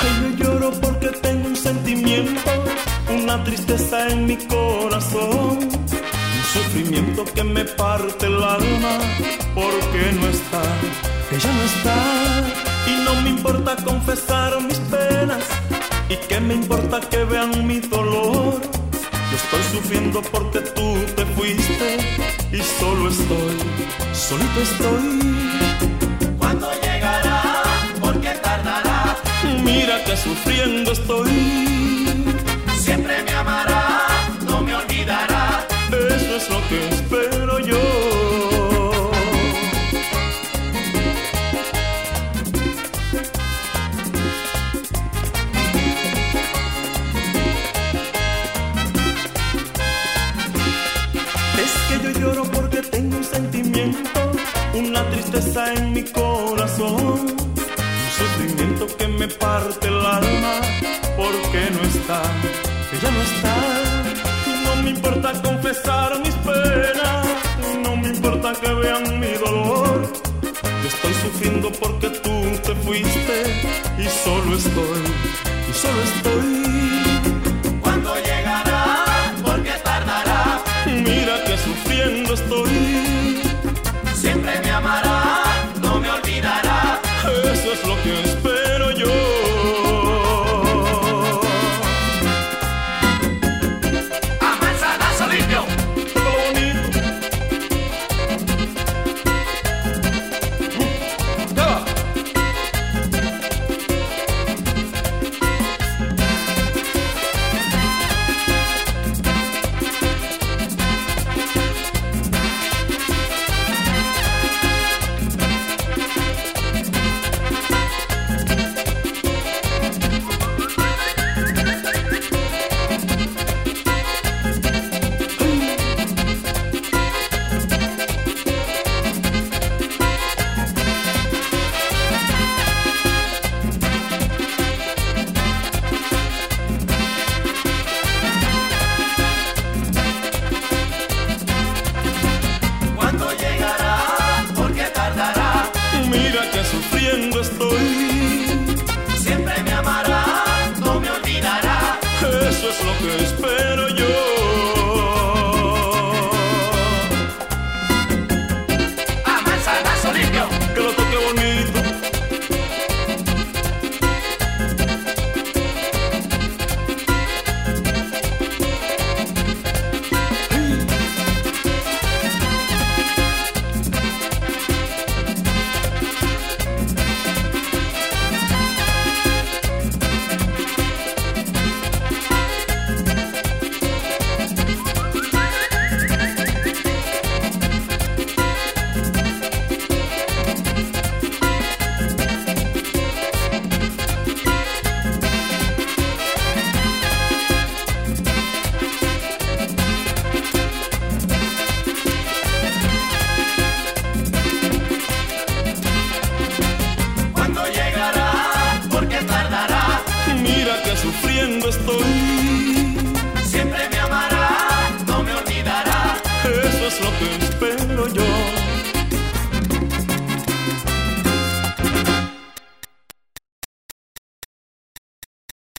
Ay, me lloro porque tengo un sentimiento, una tristeza en mi corazón sufrimiento que me parte el alma porque no está, ella no está y no me importa confesar mis penas y qué me importa que vean mi dolor. Yo estoy sufriendo porque tú te fuiste y solo estoy, solito estoy. ¿Cuándo llegará? ¿Por qué tardará? Mira que sufriendo estoy. Siempre me amarás te espero yo. Es que yo lloro porque tengo un sentimiento, una tristeza en mi corazón, un sufrimiento que me parte el alma porque no está, ella no está. No me importa confesar mis penas, no me importa que vean mi dolor. Yo estoy sufriendo porque tú te fuiste y solo estoy, y solo estoy chillando estoy. sufriendo estoy.